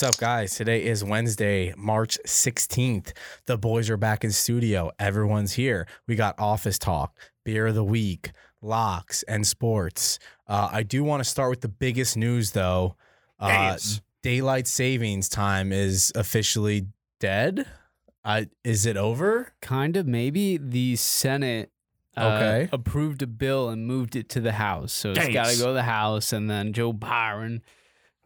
What's up, guys? Today is Wednesday, March 16th. The boys are back in studio. Everyone's here. We got office talk, beer of the week, locks, and sports. Uh, I do want to start with the biggest news, though. Uh, daylight savings time is officially dead. I is it over? Kind of, maybe the Senate uh, approved a bill and moved it to the House. So it's got to go to the House, and then Joe Biden,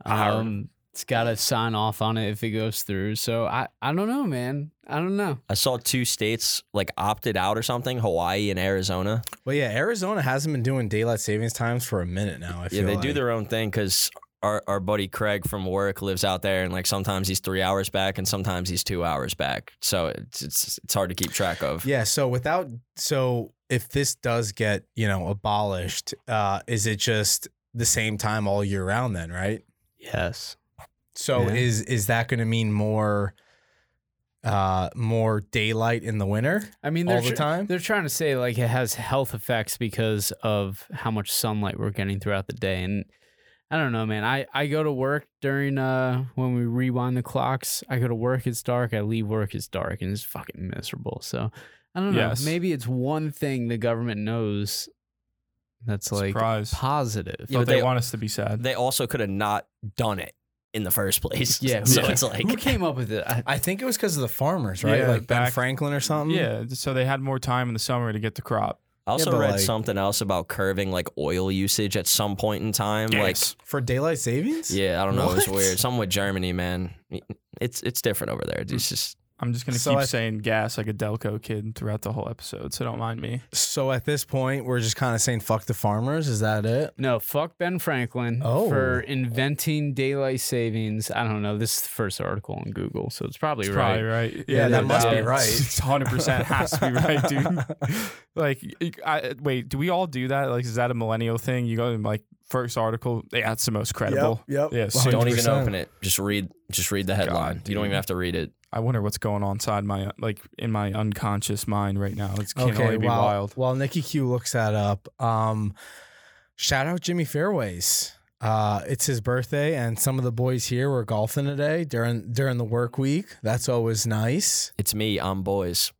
Biden. It's got to sign off on it if it goes through. So I, I don't know, man. I don't know. I saw two states like opted out or something, Hawaii and Arizona. Well, yeah, Arizona hasn't been doing daylight savings times for a minute now. I Yeah, feel they do their own thing because our, our buddy Craig from work lives out there, and like sometimes he's three hours back and sometimes he's two hours back. So it's it's, it's hard to keep track of. Yeah. So without so if this does get you know abolished, uh, is it just the same time all year round then? Right. Yes. So Yeah. is is that going to mean more, uh, more daylight in the winter I mean, all they're the tr- time? They're trying to say like it has health effects because of how much sunlight we're getting throughout the day, and I don't know, man. I I go to work during uh when we rewind the clocks. I go to work, it's dark. I leave work, it's dark, and it's fucking miserable. So I don't know. Yes. Maybe it's one thing the government knows that's like Surprise. positive. Yeah, but but they, they- want us to be sad. They also could have not done it in the first place. Yeah, so ca- it's like Who came up with it? I, I think it was because of the farmers, right? Yeah, like Ben back- Franklin or something. yeah, so they had more time in the summer to get the crop. I also but, read like- something else about curving like oil usage at some point in time. Like For daylight savings. yeah, I don't know, it was weird. Something with Germany, man. It's it's different over there. It's hmm. just I'm just gonna So keep I- saying gas like a Delco kid throughout the whole episode, so don't mind me. So at this point, we're just kind of saying fuck the farmers. Is that it? no, fuck Ben Franklin Oh. for inventing daylight savings. I don't know. This is the first article on Google, so it's probably It's right. probably right. Yeah, that must be right. It's 100 percent has to be right, dude. like, I, wait, do we all do that? Like, is that a millennial thing? You go and like first article, yeah, that's the most credible. Yep. Yeah, Well, so don't even open it. Just read just read the headline. you don't even have to read it. I wonder what's going on inside my like in my unconscious mind right now. It's can Okay, only be while, wild. while Nikki Q looks that up, um, shout out Jimmy Fairways. Uh, it's his birthday, and some of the boys here were golfing today during during the work week. That's always nice. It's me. I'm boys.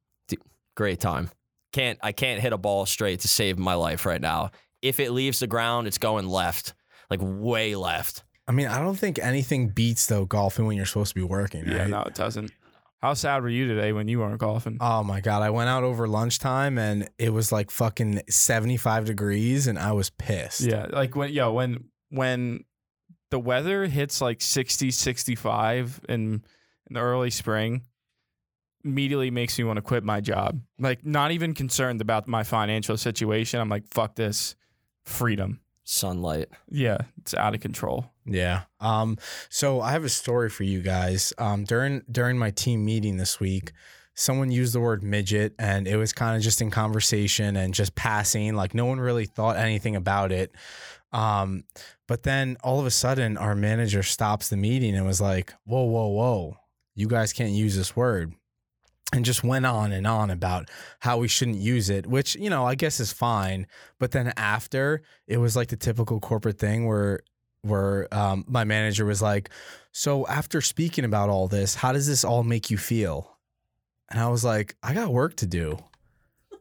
Great time. Can't I can't hit a ball straight to save my life right now. If it leaves the ground, it's going left, like way left. I mean, I don't think anything beats though golfing when you're supposed to be working. Yeah, right? no, it doesn't. How sad were you today when you weren't golfing? Oh my god, I went out over lunchtime and it was like fucking 75 degrees and I was pissed. Yeah, like when yo when when the weather hits like 60, 65 in in the early spring, immediately makes me want to quit my job. Like not even concerned about my financial situation. I'm like, fuck this. Freedom. Sunlight. Yeah, it's out of control. Yeah. Um so I have a story for you guys. Um during during my team meeting this week, someone used the word midget and it was kind of just in conversation and just passing like no one really thought anything about it. Um but then all of a sudden our manager stops the meeting and was like, "Whoa, whoa, whoa. You guys can't use this word." And just went on and on about how we shouldn't use it, which, you know, I guess is fine. But then after, it was like the typical corporate thing where where um, my manager was like, "So after speaking about all this, how does this all make you feel?" And I was like, "I got work to do.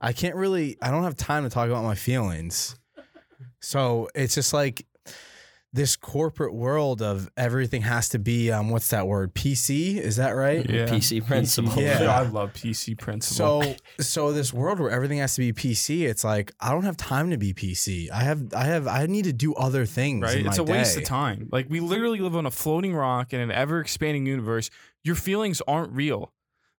I can't really. I don't have time to talk about my feelings." So it's just like this corporate world of everything has to be um, what's that word? PC? Is that right? Yeah. PC principle. Yeah. I love PC principle. So so this world where everything has to be PC, it's like I don't have time to be PC. I have I have I need to do other things. right? in It's my a waste of time. Like we literally live on a floating rock in an ever expanding universe. Your feelings aren't real.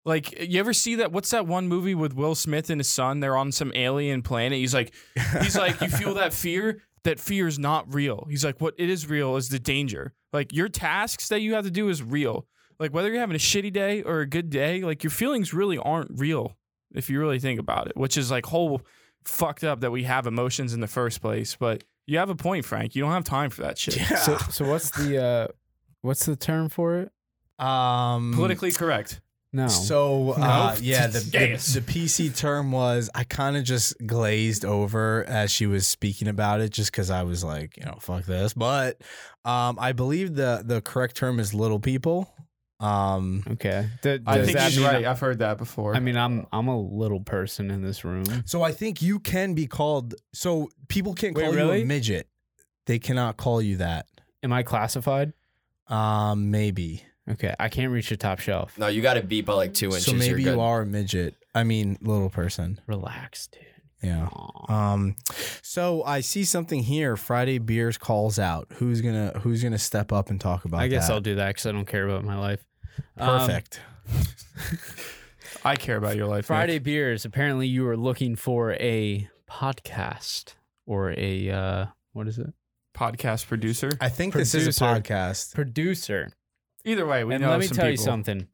Like you ever see that? What's that one movie with Will Smith and his son? They're on some alien planet. He's like, he's like, you feel that fear? That fear is not real. He's like, what it is real is the danger. Like your tasks that you have to do is real. Like whether you're having a shitty day or a good day, like your feelings really aren't real if you really think about it. Which is like whole fucked up that we have emotions in the first place. But you have a point, Frank. You don't have time for that shit. Yeah. So, so what's the uh, what's the term for it? um Politically correct. No. So uh, yeah, the, the the PC term was I kind of just glazed over as she was speaking about it, just because I was like, you know, fuck this. But um, I believe the the correct term is little people. Um, okay. Th- I does think that he's right. I've heard that before. I mean, I'm I'm a little person in this room. so I think you can be called. So people can't Wait, call you a midget. They cannot call you that. Am I classified? Um, maybe. Okay, I can't reach the top shelf. No, you got to beat by like two inches. So maybe You're you good. are a midget. I mean, little person. Relax, dude. Yeah. Um, so I see something here. Friday beers calls out. Who's gonna Who's gonna step up and talk about? I guess that? I'll do that because I don't care about my life. Um, Perfect. I care about your life. Nick. Friday beers. Apparently, you were looking for a podcast or a uh, what is it? podcast producer. I think this is a podcast. Producer. Either way, we and know let me some tell you something.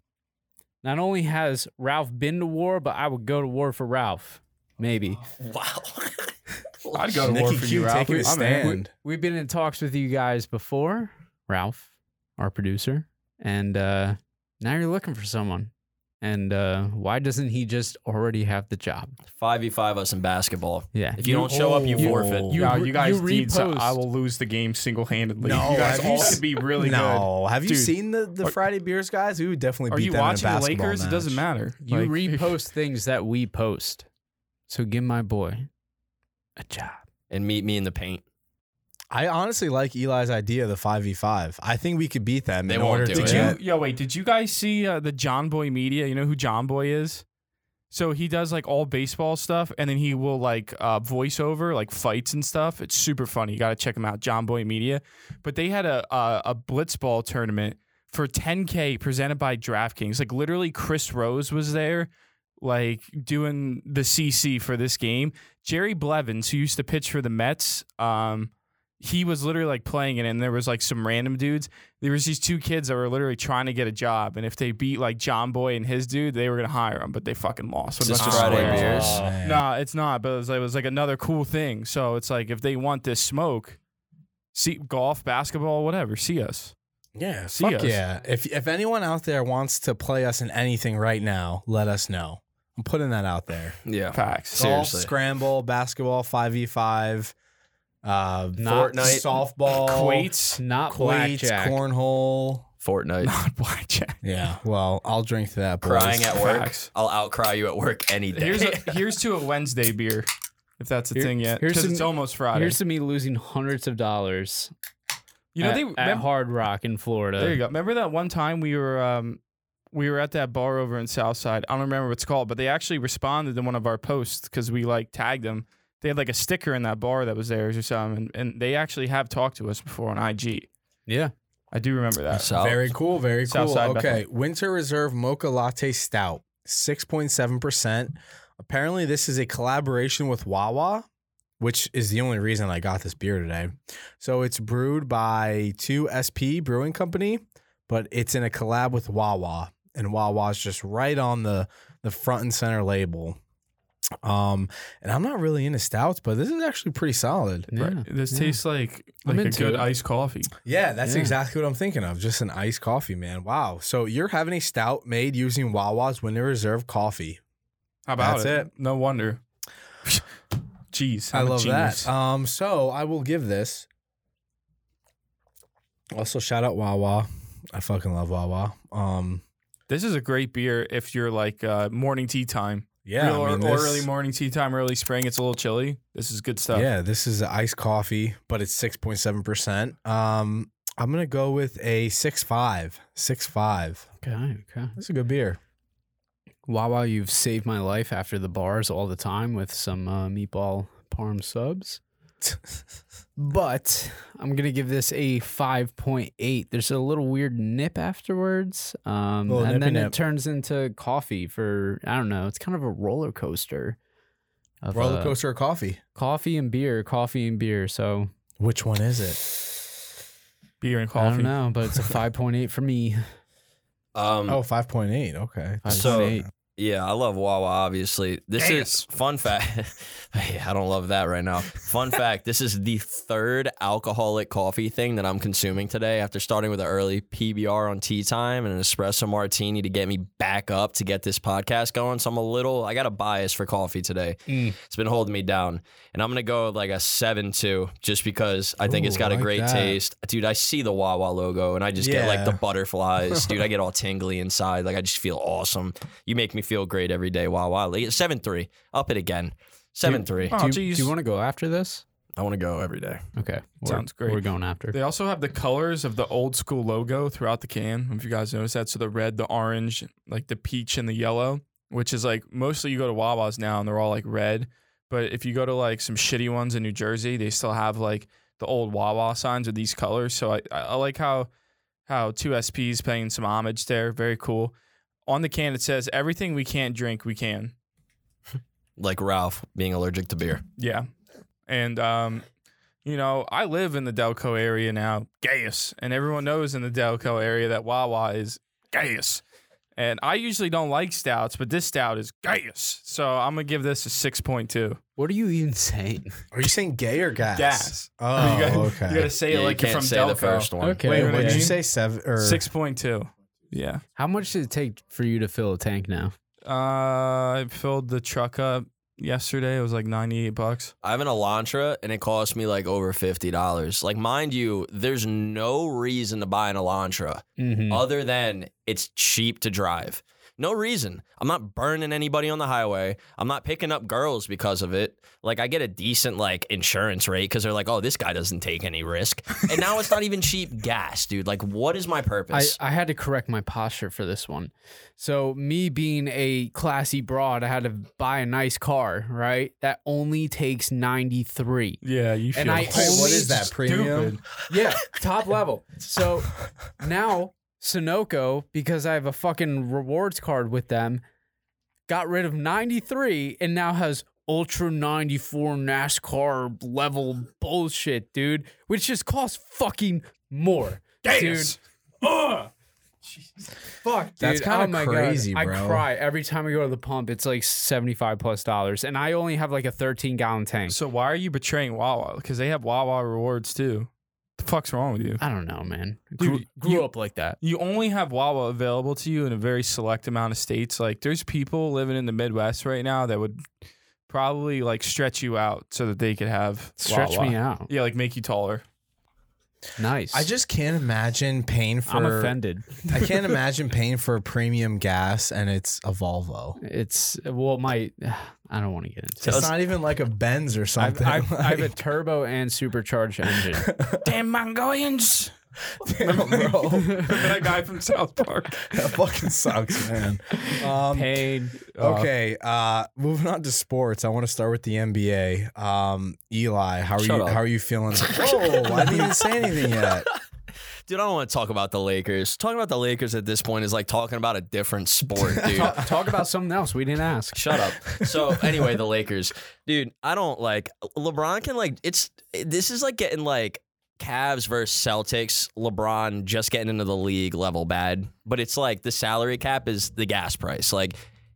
Not only has Ralph been to war, but I would go to war for Ralph. Maybe. Wow. I'd go to war for Q you, Ralph. taking a I'm in. stand. We've been in talks with you guys before, Ralph, our producer, and uh, now you're looking for someone. And uh, why doesn't he just already have the job? Five v five us in basketball. Yeah. If you don't show up, you You- forfeit. you- Yeah, you guys you need to- I will lose the game single handedly. No, you guys have you all s- could be really good. no, have you Dude. seen the, the Are- Friday beers guys? We would definitely good. Are beat you them in a watching the basketball Lakers? It doesn't match. matter. You Like- repost things that we post. So give my boy a job. and meet me in the paint. I honestly like Eli's idea of the five v five. I think we could beat them They in won't order do to it. Did you? Yo, wait. Did you guys see uh, the John Boy Media? You know who John Boy is? So he does like all baseball stuff, and then he will like uh, voice over like fights and stuff. It's super funny. You got to check him out, John Boy Media. But they had a a, a blitzball tournament for 10k presented by DraftKings. Like literally, Chris Rose was there, like doing the CC for this game. Jerry Blevins, who used to pitch for the Mets, um, he was literally like playing it, and there was like some random dudes there was these two kids that were literally trying to get a job, and if they beat like John Boy and his dude, they were gonna hire him, but they fucking lost. Is With a this bunch of Friday beers? Oh. No, it's not. But it was, it was like another cool thing. So it's like if they want this smoke, see golf, basketball, whatever, see us. Yeah, See fuck us. yeah. If if anyone out there wants to play us in anything right now, let us know. I'm putting that out there. Yeah. Facts. Golf, Seriously. scramble, basketball, five v five, uh, Not Fortnite. softball, Quates, Not quates, blackjack. cornhole. Fortnite. not blackjack. Yeah, well, I'll drink to that. Boys. Crying at work. Facts. I'll outcry you at work any day. Here's a, here's to a Wednesday beer, if that's a Here- thing yet. here's Because some- it's almost Friday. Here's to me losing hundreds of dollars. you know at, they at remember- Hard Rock in Florida. There you go. Remember that one time we were um we were at that bar over in Southside. I don't remember what it's called, but they actually responded to one of our posts because we like tagged them. They had like a sticker in that bar that was theirs or something, and, and they actually have talked to us before on IG. Yeah. I do remember that. So- Very cool. Very cool. Southside okay. Winter Reserve Mocha Latte Stout, 6.7%. Apparently, this is a collaboration with Wawa, which is the only reason I got this beer today. So it's brewed by 2SP Brewing Company, but it's in a collab with Wawa. And Wawa's just right on the, the front and center label. Um, and I'm not really into stouts, but this is actually pretty solid. Yeah. Right. This yeah. tastes like I'm like a good it. iced coffee. Yeah, that's Yeah. exactly what I'm thinking of. Just an iced coffee, man. Wow. So you're having a stout made using Wawa's Winter Reserve coffee. How about That's it? it. No wonder. Jeez, I I'm a love genius. that. Um, so I will give this. Also, shout out Wawa. I fucking love Wawa. Um, This is a great beer if you're like uh, morning tea time. Yeah, Real I or, mean, or this- early morning tea time, early spring. It's a little chilly. This is good stuff. Yeah, this is iced coffee, but it's six point seven percent. Um, I'm gonna go with a six five. Okay. Okay. That's a good beer. Wawa, you've saved my life after the bars all the time with some uh, meatball parm subs. But I'm gonna give this a 5.8. There's a little weird nip afterwards, um, Little and then nip. it turns into coffee for I don't know. It's kind of a roller coaster. Of, Roller uh, coaster of coffee. coffee and beer, coffee and beer. So Which one is it? Beer and coffee. I don't know, but it's a 5.8 for me. Um, Oh, 5.8. Okay. So- 5.8. Yeah, I love Wawa. Obviously, this is fun fact. I don't love that right now. Fun fact: This is the third alcoholic coffee thing that I'm consuming today. After starting with an early PBR on tea time and an espresso martini to get me back up to get this podcast going. So I'm a little. I got a bias for coffee today. Mm. It's been holding me down, and I'm gonna go with like a seven two, just because I think it's got a like great that. taste, dude. I see the Wawa logo and I just get like the butterflies, dude. I get all tingly inside. Like I just feel awesome. You make me feel great every day. Wawa, Like, seven three, up it again. Seven three. Oh, do, you, geez. do you want to go after this? I want to go every day. Okay, we're- Sounds great. We're going after. They also have the colors of the old school logo throughout the can. If you guys notice that, so the red, the orange, like the peach and the yellow, which is like mostly you go to Wawa's now and they're all like red. But if you go to like some shitty ones in New Jersey, they still have like the old Wawa signs with these colors. So I, I I like how how two SPs paying some homage there. Very cool. On the can it says everything we can't drink, we can. Like Ralph being allergic to beer. Yeah. And um, you know, I live in the Delco area now, Gaius, and everyone knows in the Delco area that Wawa is Gaius. And I usually don't like stouts, but this stout is Gaius. So I'm gonna give this a six point two. What are you even saying? Are you saying gay or gas? Gas. Oh, you, gotta, okay. you gotta say Yeah, it like you're can't from say Delco. the first one. Okay. Wait, what what did you say? Seven or Six point two. Yeah. How much did it take for you to fill a tank now? Uh, I filled the truck up yesterday. It was like ninety eight bucks. I have an Elantra and it cost me like over fifty dollars. Like, mind you, there's no reason to buy an Elantra Mm-hmm. other than it's cheap to drive. No reason. I'm not burning anybody on the highway. I'm not picking up girls because of it. Like I get a decent like insurance rate because they're like, oh, this guy doesn't take any risk. And now it's not even cheap gas, dude. Like, what is my purpose? I had to correct my posture for this one. So me being a classy broad, I had to buy a nice car, right? That only takes 93. Yeah, you should. And I only- is that premium? Yeah, top level. So now Sunoco, because I have a fucking rewards card with them, got rid of 93 and now has Ultra 94 NASCAR level bullshit, dude, which just costs fucking more. Gaius. Ugh. Fuck, dude. That's kinda oh my God. crazy, I cry every time I go to the pump. It's like 75 plus dollars. And I only have like a 13 gallon tank. So why are you betraying Wawa? Because they have Wawa rewards too. The fuck's wrong with you? I don't know, man. Dude, Grew, grew you- up like that. You only have Wawa available to you in a very select amount of states. Like there's people living in the Midwest right now that would probably like stretch you out so that they could have Stretch Wawa. me out. Yeah, like make you taller. Nice. I just can't imagine paying for. I'm offended. I can't imagine paying for premium gas and it's a Volvo. It's well, my I don't want to get into. It's it. not even like a Benz or I've, something. I've, I have a turbo and supercharged engine. Damn Mongolians! Damn, bro. that guy from South Park. that fucking sucks, man. Um, Pain. okay, uh, moving on to sports. I want to start with the NBA. Um, Eli, how are Shut you? up. How are you feeling? oh, I didn't even say anything yet. dude, I don't want to talk about the Lakers. Talking about the Lakers at this point is like talking about a different sport, dude. Talk, talk about something else we didn't ask. Shut up. So anyway, the Lakers, dude. I don't like LeBron. Can like it's this is like getting like Cavs versus Celtics. LeBron just getting into the league level bad, but it's like the salary cap is the gas price. Like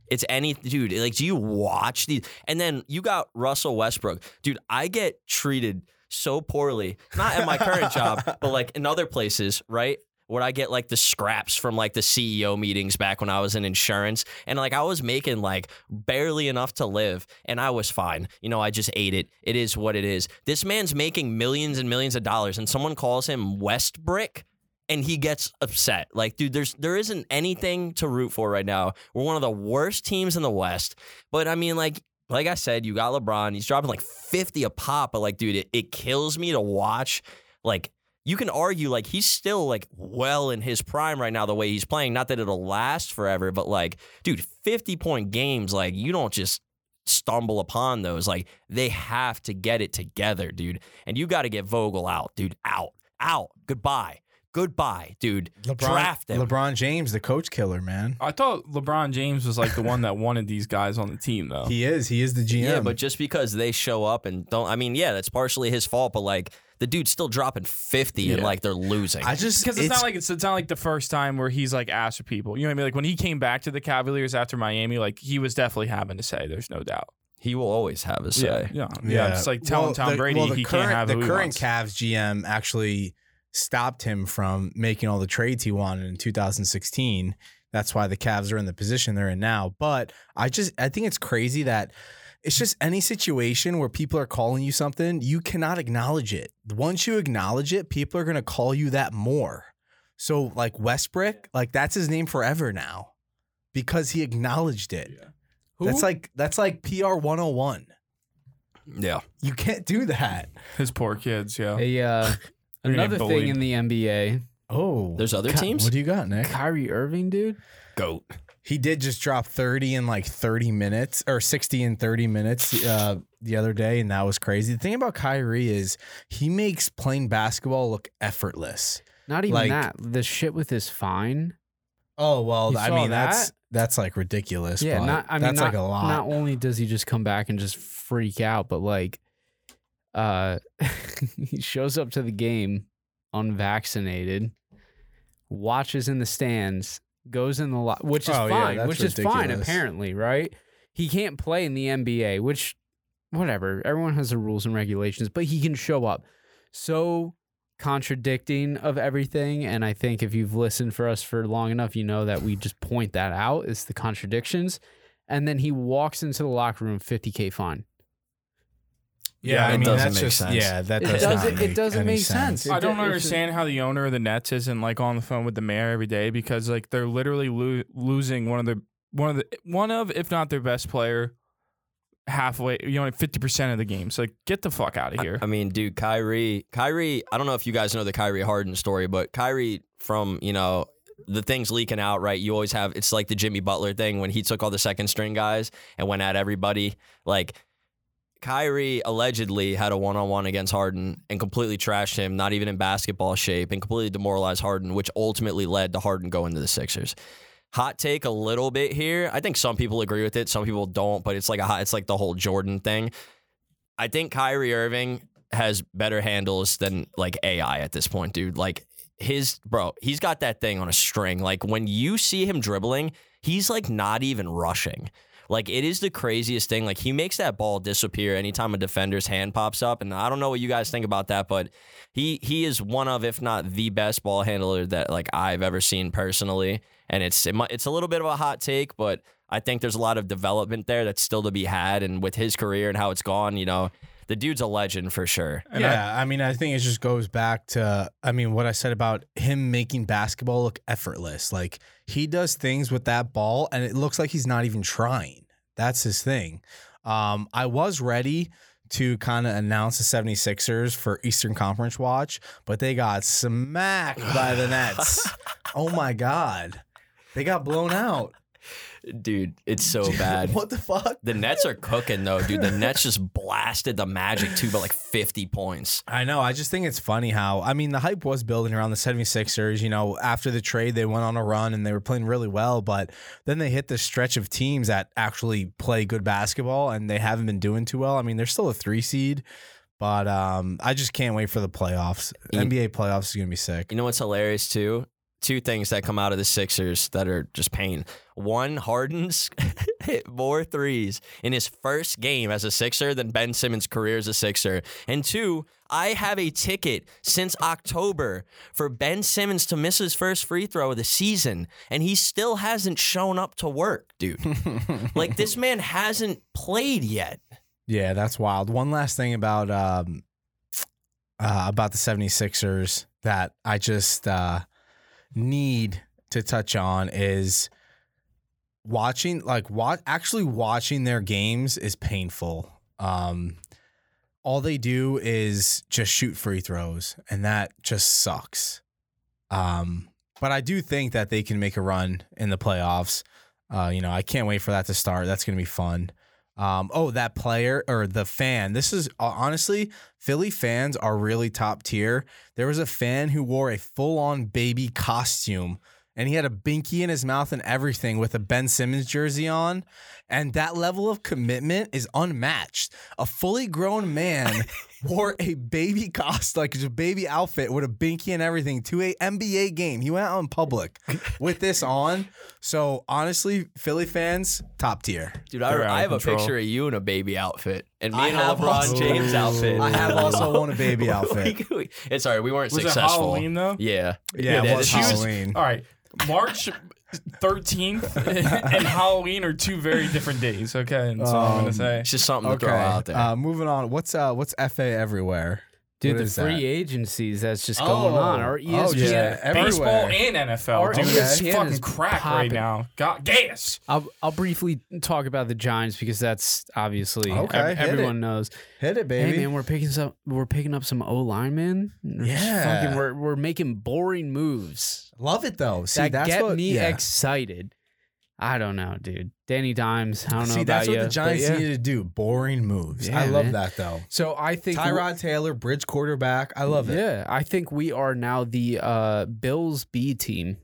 it's any dude. Like do you watch these? And then you got Russell Westbrook, dude. I get treated so poorly, not at my current job, but like in other places, right? Where I get like the scraps from like the CEO meetings back when I was in insurance. And like I was making like barely enough to live and I was fine. You know, I just ate it. It is what it is. This man's making millions and millions of dollars and someone calls him Westbrick and he gets upset. Like, dude, there's there isn't anything to root for right now. We're one of the worst teams in the West. But I mean, like, like I said, you got LeBron. He's dropping like 50 a pop, but like, dude, it, it kills me to watch. Like, you can argue like he's still like well in his prime right now, the way he's playing. Not that it'll last forever, but like, dude, 50 point games, like, you don't just stumble upon those. Like, they have to get it together, dude. And you got to get Vogel out, dude. Out, out, goodbye. Goodbye, dude. LeBron, Draft him. LeBron James, the coach killer, man. I thought LeBron James was like the one that wanted these guys on the team, though. He is. He is the GM. Yeah, but just because they show up and don't, I mean, yeah, that's partially his fault, but like the dude's still dropping 50 and Yeah. like they're losing. I just Because it's, not like it's, it's not like the first time where he's like asked for people. You know what I mean? Like when he came back to the Cavaliers after Miami, like he was definitely having to say. There's no doubt. he will always have a say. Yeah, yeah, yeah. It's like telling Well, Tom the- Brady well, the he current, can't have the who he current wants. Cavs GM actually stopped him from making all the trades he wanted in 2016. That's why the Cavs are in the position they're in now. But I just I think it's crazy that it's just any situation where people are calling you something, you cannot acknowledge it. Once you acknowledge it, people are going to call you that more. So like Westbrook, like that's his name forever now because he acknowledged it. Who? That's like that's like PR 101. Yeah. You can't do that. His poor kids. Yeah. a, uh, You're another getting thing in the NBA. Oh, There's other Ka- teams? What do you got, Nick? Kyrie Irving, dude. Goat. He did just drop 30 in like 30 minutes or 60 in 30 minutes uh, the other day, and that was crazy. The thing about Kyrie is he makes playing basketball look effortless. Not even Like- that. The shit with his fine. Oh well, You I saw mean that's that? that's like ridiculous. Yeah, but not. I mean, that's not, like a lot. Not only does he just come back and just freak out, but like, uh, he shows up to the game unvaccinated, watches in the stands, goes in the lot, which is Oh, fine. that's which is fine, apparently, right? He can't play in the NBA, which, whatever. Everyone has the rules and regulations, but he can show up. So contradicting of everything and i think if you've listened for us for long enough you know that we just point that out is the contradictions and then he walks into the locker room 50k fine yeah, I mean doesn't that's just sense. yeah, that It does doesn't- not it make doesn't make sense. I don't it's- understand how the owner of the Nets isn't like on the phone with the mayor every day because like they're literally lo- losing one of the one of the one of if not their best player halfway you know fifty percent of the games. Like get the fuck out of here. I mean, dude, Kyrie, Kyrie, I don't know if you guys know the Kyrie Harden story, but Kyrie from, you know, the things leaking out, right? You always have it's like the Jimmy Butler thing when he took all the second string guys and went at everybody. Like Kyrie allegedly had a one on one against Harden and completely trashed him, not even in basketball shape, and completely demoralized Harden, which ultimately led to Harden going to the Sixers. Hot take a little bit here. I think some people agree with it, some people don't, but it's like a hot, it's like the whole Jordan thing. I think Kyrie Irving has better handles than like AI at this point, dude. Like his bro, he's got that thing on a string. Like when you see him dribbling, he's like not even rushing. Like it is the craziest thing. Like he makes that ball disappear anytime a defender's hand pops up. And I don't know what you guys think about that, but he he is one of, if not the best ball handler that like I've ever seen personally. And it's it, it's a little bit of a hot take, but I think there's a lot of development there that's still to be had. And with his career and how it's gone, you know, the dude's a legend for sure. And I- yeah, I, mean, I think it just goes back to, I mean, what I said about him making basketball look effortless. Like he does things with that ball, and it looks like he's not even trying. That's his thing. Um, I was ready to kind of announce the 76ers for Eastern Conference watch, but they got smacked by the Nets. oh my God. They got blown out. Dude, it's so bad. What the fuck? The Nets are cooking though, dude. The Nets just blasted the Magic too by like 50 points. I know. I just think it's funny how, I mean, the hype was building around the 76ers. You know, after the trade, they went on a run and they were playing really well, but then they hit this stretch of teams that actually play good basketball and they haven't been doing too well. I mean, they're still a three seed, but um, I just can't wait for the playoffs. You- NBA playoffs is going to be sick. You know what's hilarious too? Two things that come out of the Sixers that are just pain. One, Harden's hit more threes in his first game as a Sixer than Ben Simmons' career as a Sixer. And two, I have a ticket since October for Ben Simmons to miss his first free throw of the season, and he still hasn't shown up to work, dude. like this man hasn't played yet. Yeah, that's wild. One last thing about um uh, about the 76ers that I just uh need to touch on is watching like what actually watching their games is painful. Um all they do is just shoot free throws and that just sucks. Um but I do think that they can make a run in the playoffs. Uh you know, I can't wait for that to start. That's going to be fun. Um, oh, that player or the fan. This is uh, honestly, Philly fans are really top tier. There was a fan who wore a full on baby costume and he had a binky in his mouth and everything with a Ben Simmons jersey on. And that level of commitment is unmatched. A fully grown man wore a baby costume, like a baby outfit with a binky and everything to a NBA game. He went out in public with this on. So honestly, Philly fans, top tier. Dude, I, I of have a picture of you in a baby outfit and me I in a have LeBron also- James outfit. I have also worn a baby outfit. We- it's sorry, we weren't Was it successful. Halloween though? Yeah. Yeah, Yeah, it was was- Halloween. All right. March 13th and Halloween are two very different days. Okay. That's all I'm going Um, to say. It's just something Okay. to throw out there. Uh, moving on. What's uh what's FA everywhere? Dude, What the is free that? agencies that's just going oh. on. Or oh, E Oh, yeah, everywhere. Baseball and NFL. Our Dude, it's fucking is crack popping. right now. God, gas. I'll I'll briefly talk about the Giants because that's obviously Okay, ev- everyone it. knows. Hit it, baby. Hey man, we're picking some we're picking up some O linemen. Yeah. fucking, we're we're making boring moves Love it though. See, that that's get what me yeah. excited. I don't know, dude. Danny Dimes. I don't know See, that's what ya, the Giants yeah. needed to do. Boring moves. Yeah, I love man. that though. So I think Tyrod Taylor, bridge quarterback. I love it. Yeah, I think we are now the uh, Bills B team.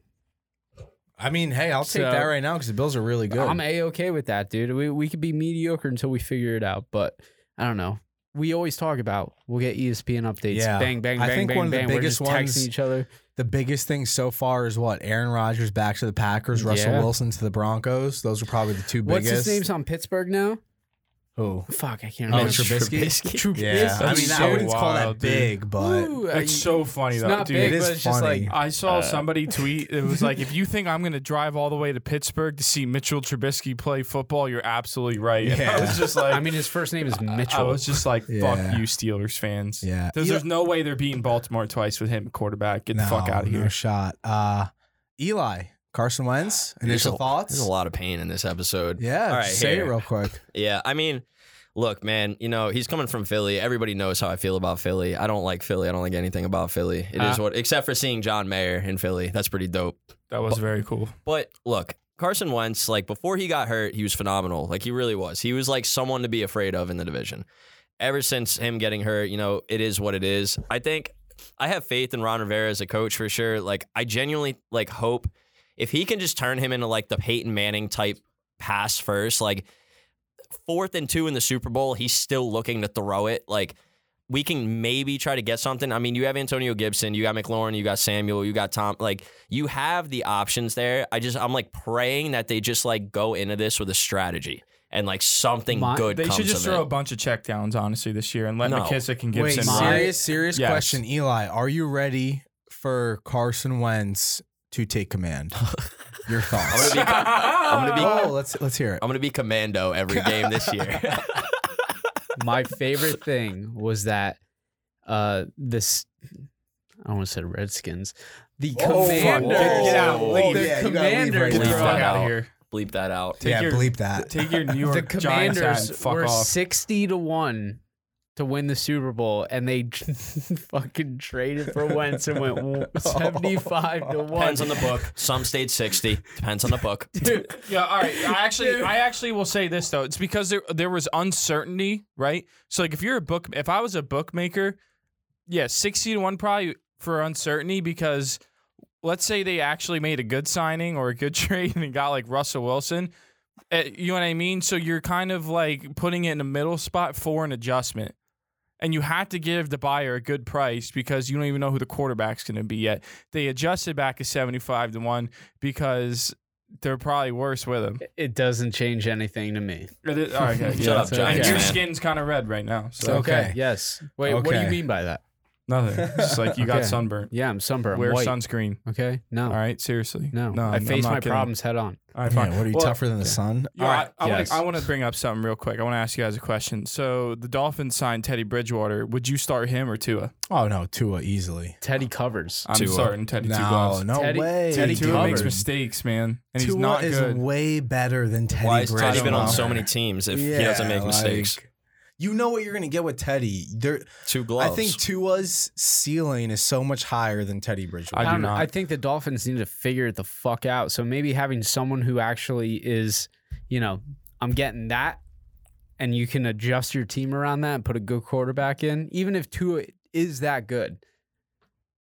I mean, hey, I'll take So- that right now because the Bills are really good. I'm a okay with that, dude. We we could be mediocre until we figure it out, but I don't know. We always talk about we'll get ESPN updates. Yeah. Bang bang I bang think bang one of the bang. We're biggest just ones- texting each other. the biggest thing so far is what Aaron Rodgers back to the Packers, Russell Yeah. Wilson to the Broncos. Those are probably the two biggest. What's biggest. his name's on Pittsburgh now? Who? Fuck, I can't Oh, remember. Trubisky. Trubisky. Yeah, I That's mean, so I wouldn't call that wild, dude. big, but Ooh, It's so funny it's though, not dude. big, It is but it's just funny. like I saw Uh, somebody tweet. It was like, if you think I'm going to drive all the way to Pittsburgh to see Mitchell Trubisky play football, you're absolutely right. And I Yeah. was just like, I mean, his first name is Mitchell. I was just like, fuck Yeah. you, Steelers fans. yeah, There's, there's no way they're beating Baltimore twice with him at quarterback. Get the fuck out of No here. shot. Uh, Eli, Carson Wentz. Initial There's a- thoughts? There's a lot of pain in this episode. Yeah, All right, say here. it real quick. Yeah, I mean, look, man, you know, he's coming from Philly. Everybody knows how I feel about Philly. I don't like Philly. I don't like anything about Philly. It is Ah. what, except for seeing John Mayer in Philly. That's pretty dope. That was very cool. But look, Carson Wentz, like before he got hurt, he was phenomenal. Like he really was. He was like someone to be afraid of in the division. Ever since him getting hurt, you know, it is what it is. I think I have faith in Ron Rivera as a coach for sure. Like I genuinely like hope if he can just turn him into like the Peyton Manning type pass first, like fourth and two in the Super Bowl, he's still looking to throw it. Like we can maybe try to get something. I mean, you have Antonio Gibson, you got McLaurin, you got Samuel, you got Tom. Like you have the options there. I just I'm like praying that they just like go into this with a strategy and like something My- good. They comes should just of throw it. a bunch of checkdowns, honestly, this year and let No. McKissic and Wait, Gibson. my- run. serious, serious Yes. question, Eli. Are you ready for Carson Wentz to take command? Your thoughts? I'm gonna be, I'm gonna be, oh, let's let's hear it. I'm gonna be commando every game this year. my favorite thing was that uh this I almost said Redskins. The Oh, fuck. commander Get- get out. the Yeah, you gotta leave commander right Get the fuck that out of here. Bleep that out. Take yeah, your- bleep that. Take your New York Giants hat commanders and fuck were off. 60 to 1 to win the Super Bowl and they fucking traded for Wentz and went 75 to 1. Depends on the book. Some stayed 60. Depends on the book. Dude, Yeah, all right. I actually, I actually will say this though. It's because there there was uncertainty, right? So like, if you're a book, if I was a bookmaker, yeah, sixty to one probably for uncertainty because let's say they actually made a good signing or a good trade and got like Russell Wilson. Uh, you know what I mean? So you're kind of like putting it in a middle spot for an adjustment. And you have to give the buyer a good price because you don't even know who the quarterback's going to be yet. They adjusted back to 75 to 1 because they're probably worse with him. it doesn't change anything to me. It is- all right, okay, Shut yeah. up, Giants And your skin's kind of red right now. So Okay. Yes. Wait, what do you mean by that? Nothing. It's just like you got Okay. sunburnt. Yeah, I'm sunburned. Wear I'm white. sunscreen. okay? No. All right, seriously. No. no. I I'm- face I'm my kidding. problems head on. All right, fine. Man, what are you Well, tougher than the sun? Yeah, All right, I, I yes. want to I want to bring up something real quick. I want to ask you guys a question. So the Dolphins signed Teddy Bridgewater. Would you start him or Tua? Oh no, Tua easily. Teddy covers. I'm Tua. starting Teddy Two No, Gloves. no Teddy- way. Teddy Tua covers. makes mistakes, man, and he's Tua not is good. way better than Teddy. Why is Teddy been on so many teams if he doesn't make mistakes? like, you know what you're gonna get with Teddy. There, Two gloves. I think Tua's ceiling is so much higher than Teddy Bridgewater. I do don't not. I think the Dolphins need to figure it the fuck out. So maybe having someone who actually is, you know, I'm getting that and you can adjust your team around that and put a good quarterback in, even if Tua is that good.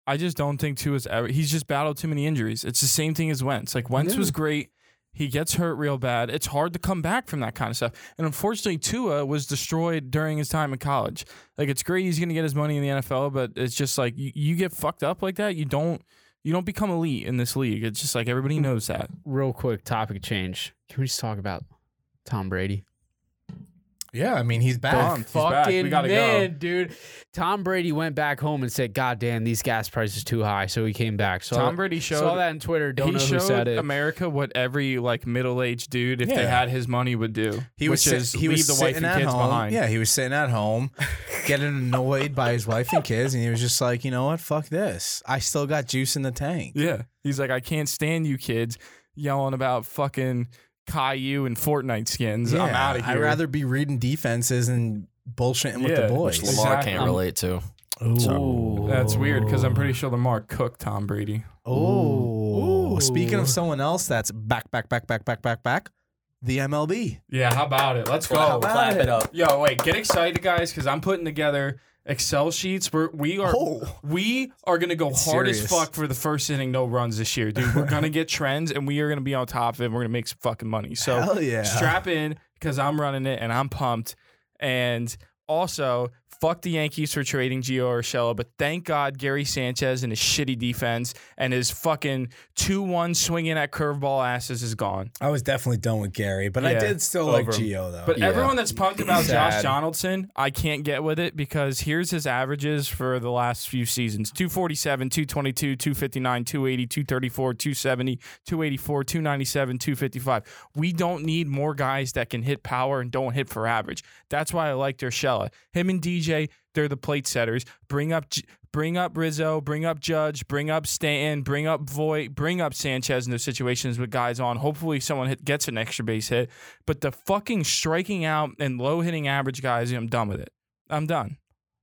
I just don't think Tua's ever. He's just battled too many injuries. It's the same thing as Wentz. Like Wentz Yeah. was great. He gets hurt real bad. It's hard to come back from that kind of stuff. And unfortunately, Tua was destroyed during his time in college. Like it's great he's going to get his money in the NFL, but it's just like you, you get fucked up like that, you don't you don't become elite in this league. It's just like everybody hmm. knows that. Real quick topic change. Can we just talk about Tom Brady? Yeah, I mean he's back. Done. He's back. We Fucking go. man, dude. Tom Brady went back home and said, "God damn, these gas prices too high." So he came back. So Tom Brady showed saw that on Twitter. Don't he know who showed said it. America what every like middle aged dude, if they had his money, would do. He was which sit- is he leave was the wife and kids home. behind. Yeah, he was sitting at home, getting annoyed by his wife and kids, and he was just like, you know what, fuck this. I still got juice in the tank. Yeah. He's like, I can't stand you kids yelling about fucking Caillou and Fortnite skins. I'm out of here. I'd rather be reading defenses and bullshitting with Yeah, the boys. Which Lamar Exactly. can't relate to. Ooh. That's weird because I'm pretty sure Lamar cooked Tom Brady. Oh, Ooh. speaking of someone else that's back, back, back, back, back, back, back, the MLB. Yeah, how about it? Let's go. How about Clap it up. Yo, wait, get excited, guys, because I'm putting together Excel sheets. We're, we are Oh. we are gonna go hard as fuck for the first inning, no runs this year, dude. We're gonna get trends, and we are gonna be on top of it. and We're gonna make some fucking money. So yeah. strap in because I'm running it and I'm pumped. And also, fuck the Yankees for trading Gio Urshela, but thank God Gary Sanchez and his shitty defense and his fucking 2 1 swinging at curveball asses is gone. I was definitely done with Gary, but I did still like. Gio though. But Yeah. everyone that's pumped about Josh Donaldson, I can't get with it because here's his averages for the last few seasons 247, 222, 259, 280, 234, 270, 284, 297, 255. We don't need more guys that can hit power and don't hit for average. That's why I liked Urshela. Him and DJ, they're the plate setters. Bring up. Bring up Rizzo, bring up Judge, bring up Stanton, bring up Voit, bring up Sanchez in those situations with guys on. Hopefully, someone hit, gets an extra base hit. But the fucking striking out and low hitting average guys, I'm done with it. I'm done.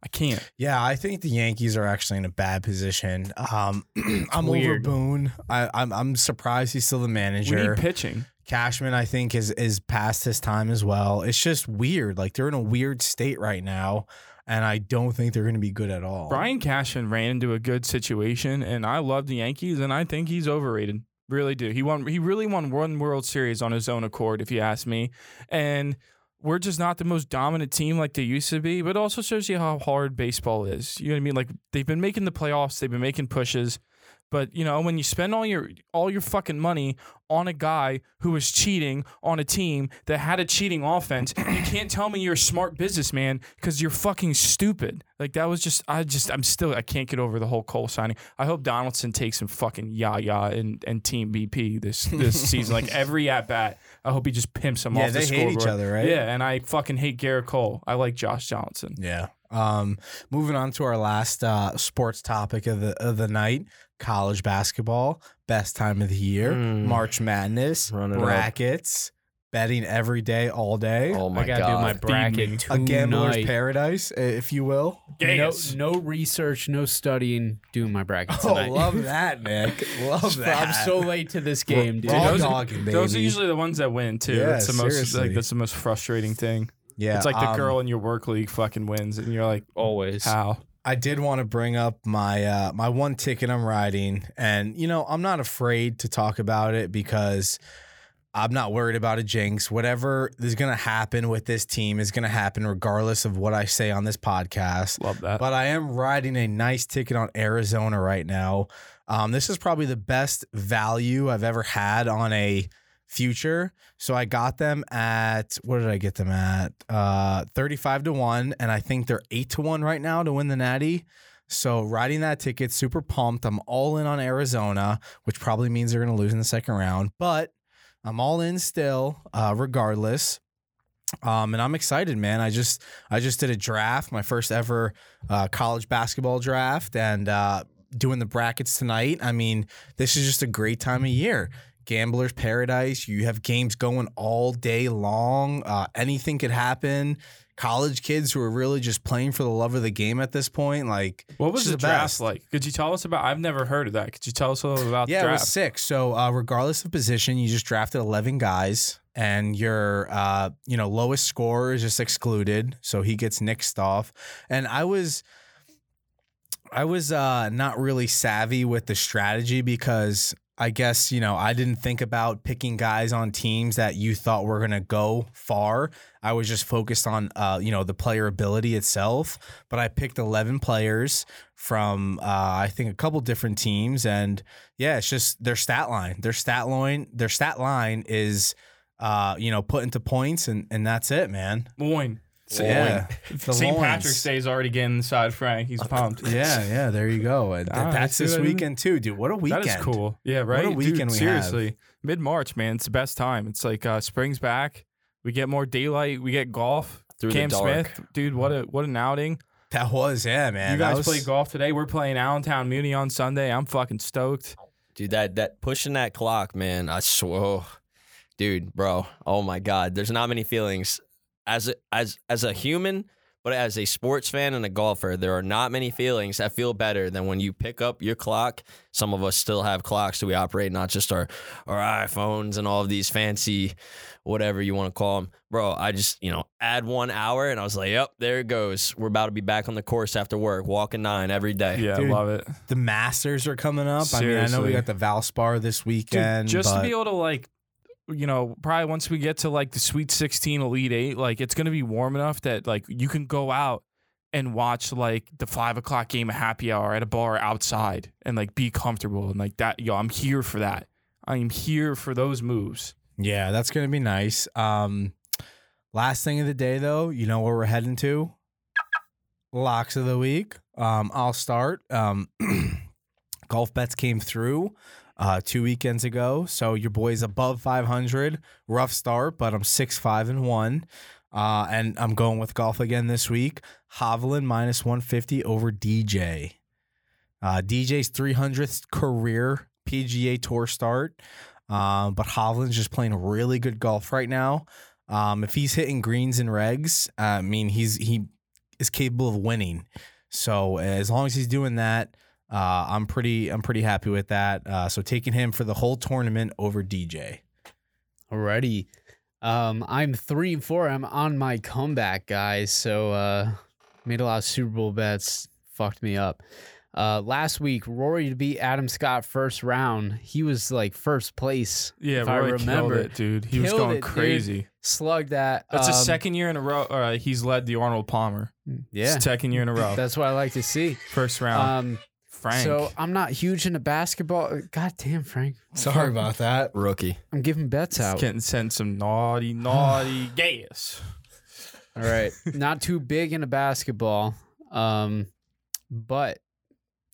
I can't. Yeah, I think the Yankees are actually in a bad position. Um, I'm over. Boone. I, I'm I'm surprised he's still the We manager. need pitching. Cashman, I think, is is past his time as well. It's just weird. Like they're in a weird state right now, and I don't think they're going to be good at all. Brian Cashman ran into a good situation, and I love the Yankees, and I think he's overrated. Really do. He won. He really won one World Series on his own accord, if you ask me. And we're just not the most dominant team like they used to be. But also shows you how hard baseball is. You know what I mean? Like they've been making the playoffs, they've been making pushes. But you know, when you spend all your all your fucking money on a guy who was cheating on a team that had a cheating offense, you can't tell me you're a smart businessman because you're fucking stupid. Like that was just I just I'm still I can't get over the whole Cole signing. I hope Donaldson takes some fucking yah yah and, and team BP this this season. Like every at bat, I hope he just pimps him Yeah, off the they hate each scoreboard. other, right? Yeah, and I fucking hate Gerrit Cole. I like Josh Johnson. Yeah. Um, moving on to our last uh, sports topic of the of the night: college basketball. Best time of the year. Mm. March Madness. Run it up. brackets. Betting every day, all day. Oh my I gotta god. do my bracket a gambler's tonight. paradise, if you will. No, no research, no studying. Doing my bracket Oh, tonight. love that, Nick. Love that. I'm so late to this game, dude. Raw those are- dogging, baby. Those are usually the ones that win too. Yeah, that's the most like that's the most frustrating thing. yeah, it's like the um, girl in your work league fucking wins, and you're like, Always. how? I did want to bring up my uh, my one ticket I'm riding, and you know I'm not afraid to talk about it because I'm not worried about a jinx. Whatever is going to happen with this team is going to happen regardless of what I say on this podcast. Love that. But I am riding a nice ticket on Arizona right now. Um, this is probably the best value I've ever had on a future. So I got them at what did I get them at? Uh, thirty-five to one, and I think they're eight to one right now to win the Natty. So riding that ticket, super pumped. I'm all in on Arizona, which probably means they're going to lose in the second round, but I'm all in still, uh, regardless. Um, and I'm excited, man. I just I just did a draft, my first ever uh, college basketball draft, and uh, doing the brackets tonight. I mean, this is just a great time of year. Gambler's paradise. You have games going all day long. Uh, anything could happen. College kids who are really just playing for the love of the game at this point. Like, What was the is draft best. like? Could you tell us about? I've never heard of that. Could you tell us a little about Yeah, the it was draft? six. So, uh, regardless of position, you just drafted 11 guys. and your uh, you know lowest score is just excluded, so he gets nixed off. And I was I was uh, not really savvy with the strategy because I guess you know I didn't think about picking guys on teams that you thought were gonna go far. I was just focused on uh, you know the player ability itself. But I picked eleven players from uh, I think a couple different teams, and yeah, it's just their stat line. Their stat line. Their stat line is uh, you know put into points, and and that's it, man. Loin. Yeah, St. Patrick's Day is already getting inside Frank. He's pumped. Yeah, yeah, there you go. And Ah, that's see this what I mean? weekend too, dude. What a weekend! That is cool. Yeah, right. a weekend Dude, we have. seriously, mid March, man. It's the best time. It's like uh, spring's back. We get more daylight. We get golf. Through the Cam dark. Smith, dude, what a what an outing. That was, yeah, man. you that guys was, play golf today. We're playing Allentown Muni on Sunday. I'm fucking stoked. Dude, that that pushing that clock, man. I swear, dude, bro. Oh my God, there's not many feelings as a, as as a human, but as a sports fan and a golfer, there are not many feelings that feel better than when you pick up your clock. Some of us still have clocks that we operate, not just our our iPhones and all of these fancy, whatever you want to call them, bro. I just you know add one hour, and I was like, yep, there it goes. We're about to be back on the course after work, walking nine every day. Yeah, Dude, I love it. the Masters are coming up. I mean, I know we got the Valspar this Dude, weekend. just but to be able to like you know probably once we get to like the sweet 16 elite eight like it's gonna be warm enough that like you can go out and watch like the five o'clock game of happy hour at a bar outside and like be comfortable and like that yo i'm here for that i am here for those moves yeah, that's gonna be nice. Um, last thing of the day, though, you know where we're heading to? Locks of the week. Um, I'll start. Um, golf bets came through uh, two weekends ago, so your boy's above 500. Rough start, but I'm six five and one. Uh, and I'm going with golf again this week. Hovland minus 150 over DJ. Uh, DJ's 300th career PGA Tour start. Um, but Hovland's just playing really good golf right now. Um, if he's hitting greens and regs, I mean, he's he is capable of winning. So as long as he's doing that, uh, I'm pretty I'm pretty happy with that. Uh, so taking him for the whole tournament over DJ. Alrighty. Um, I'm three and four. I'm on my comeback, guys. So uh made a lot of Super Bowl bets. Fucked me up. Uh last week, Rory to beat Adam Scott first round. He was like first place. yeah If I remember. killed it dude he was going it, dude. crazy Slugged that. that's the um, second year in a row uh, he's led the arnold palmer Yeah. second year in a row That's what I like to see. first round Um frank so I'm not huge into basketball. God damn, Frank. Sorry about that. Rookie. I'm giving bets He's out. getting sent some naughty naughty gas All right. Not too big into basketball. Um, but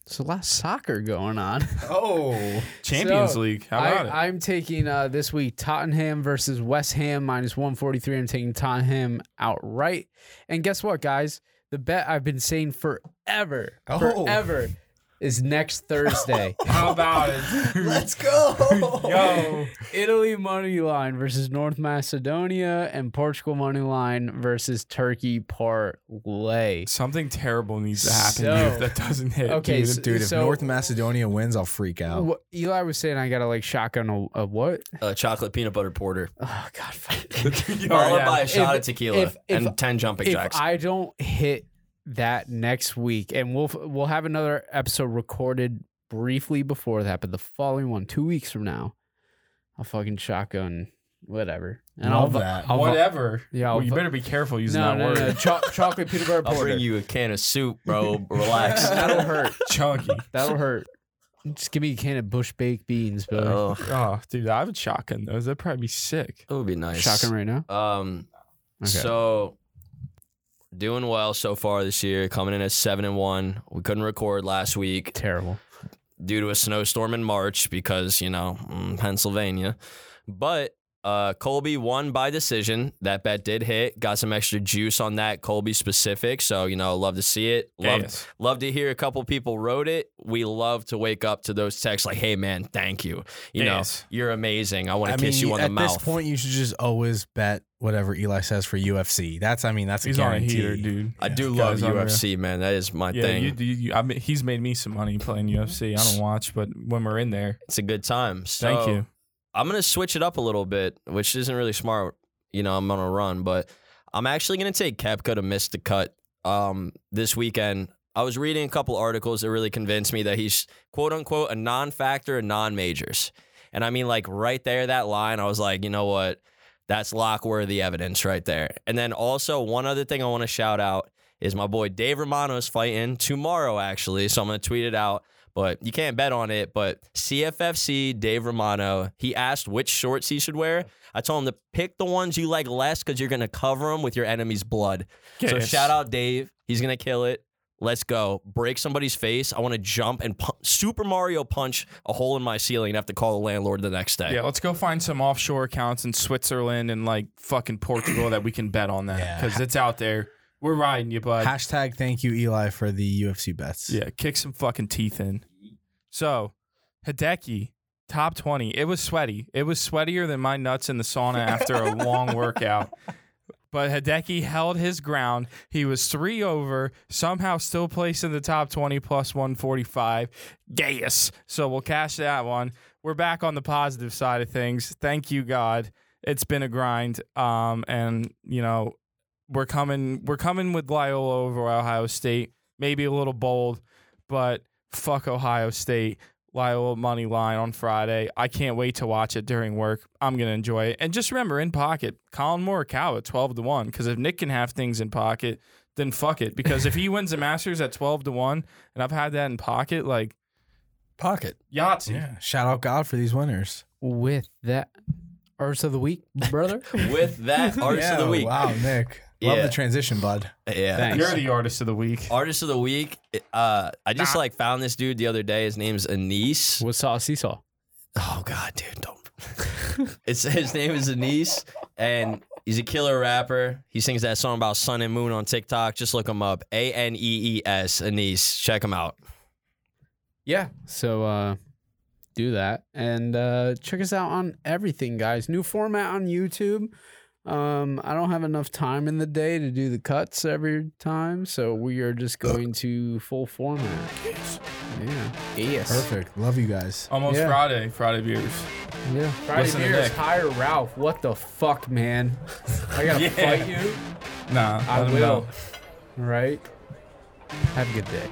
there's a lot of soccer going on. Oh, champions So, league how about it I, I'm taking uh, this week Tottenham versus West Ham minus 143. I'm taking Tottenham outright. And guess what, guys? The bet I've been saying forever, Oh. forever is next Thursday. How about it? let's go. Yo. Italy money line versus North Macedonia and Portugal money line versus Turkey parlay. Something terrible needs to happen So- dude, if that doesn't hit. Okay, dude. so- Dude, if so- North Macedonia wins, I'll freak out. What, Eli was saying I gotta like shotgun a, a what? A chocolate peanut butter porter. Oh God! Followed yeah. by a shot If- of tequila if- if- and 10 jumping if jacks. I don't hit that next week, and we'll we'll have another episode recorded briefly before that, but the following one, two weeks from now, I'll fucking shotgun whatever, and Love I'll, that. I'll Whatever. Yeah, I'll you better be careful using no, that no, word. no, cho- chocolate peanut butter I'll porter. bring you a can of soup, bro. Relax. That'll hurt. Chunky. That'll hurt. Just give me a can of bush baked beans, bro. Oh, Oh, dude, I would shotgun those. That'd probably be sick. that would be nice. Shotgun right now. Um, Okay. so doing well so far this year, coming in at seven and one. We couldn't record last week Terrible. due to a snowstorm in March because you know mm, Pennsylvania, but. Uh, Colby won by decision. That bet did hit. Got some extra juice on that Colby specific. So you know, love to see it. Love, Yes. love to hear a couple people wrote it. We love to wake up to those texts like, "Hey man, thank you. You Yes. know, you're amazing. I want to kiss mean, you on at the mouth." At this point, you should just always bet whatever Eli says for UFC. That's, I mean, that's He's a on a guarantee. heater, dude. I do love guy's unreal. UFC, man. That is my Yeah, thing. you, you, you, I mean, he's made me some money playing UFC. I don't watch, but when we're in there, It's a good time. So, thank you. I'm gonna switch it up a little bit, which isn't really smart. You know, I'm on a run, but I'm actually gonna take Koepka to miss the cut um, this weekend. I was reading a couple articles that really convinced me that he's quote unquote a non-factor in non-majors, and I mean like right there that line. I was like, you know what, that's lock-worthy evidence right there. And then also one other thing I want to shout out is my boy Dave Romano is fighting tomorrow actually, so I'm gonna tweet it out but you can't bet on it. But CFFC Dave Romano, he asked which shorts he should wear. I told him to pick the ones you like less because you're gonna cover them with your enemy's blood. So shout out Dave. He's gonna kill it. Let's go. Break somebody's face. I want to jump and pu- Super Mario punch a hole in my ceiling and have to call the landlord the next day. Yeah, let's go find some offshore accounts in Switzerland and like fucking Portugal that we can bet on that Yeah. because it's out there. We're riding you, bud. Hashtag thank you, Eli, for the UFC bets. Yeah, kick some fucking teeth in. So, Hideki, top 20. It was sweaty. It was sweatier than my nuts in the sauna after a long workout. But Hideki held his ground. He was three over, somehow still placed in the top 20 plus 145. Gaius. So we'll cash that one. We're back on the positive side of things. Thank you, God. It's been a grind. Um, and you know, we're coming we're coming with Loyola over Ohio State. Maybe a little bold, but fuck Ohio State. Loyola money line on Friday. I can't wait to watch it during work. I'm gonna enjoy it. And just remember, in pocket, Collin Morikawa at twelve to one. Because if Nick can have things in pocket, then fuck it. Because if he wins the Masters at twelve to one, and I've had that in pocket, like Pocket. Yahtzee. Yeah. Shout out God for these winners. With that, artist of the week, brother. With that, artist yeah, of the week. Wow, Nick. Love Yeah. the transition, bud. Yeah. Thanks. You're the artist of the week. Artist of the week. Uh, I just like found this dude the other day. His name's Anees. What's sauce seesaw? Oh God, dude, don't. it's his name is Anees, and he's a killer rapper. He sings that song about sun and moon on TikTok. Just look him up. A N E E S Anees. Check him out. Yeah. So uh do that and uh check us out on everything, guys. New format on YouTube. Um I don't have enough time in the day to do the cuts every time, so we are just going to full format. Yeah. Yes. Perfect. Love you guys. Almost Yeah. Friday. Friday beers. Yeah. Friday Listen to beers, Nick. hire Ralph. What the fuck, man? I gotta Yeah. fight you. Nah, I let him will. know. Right. Have a good day.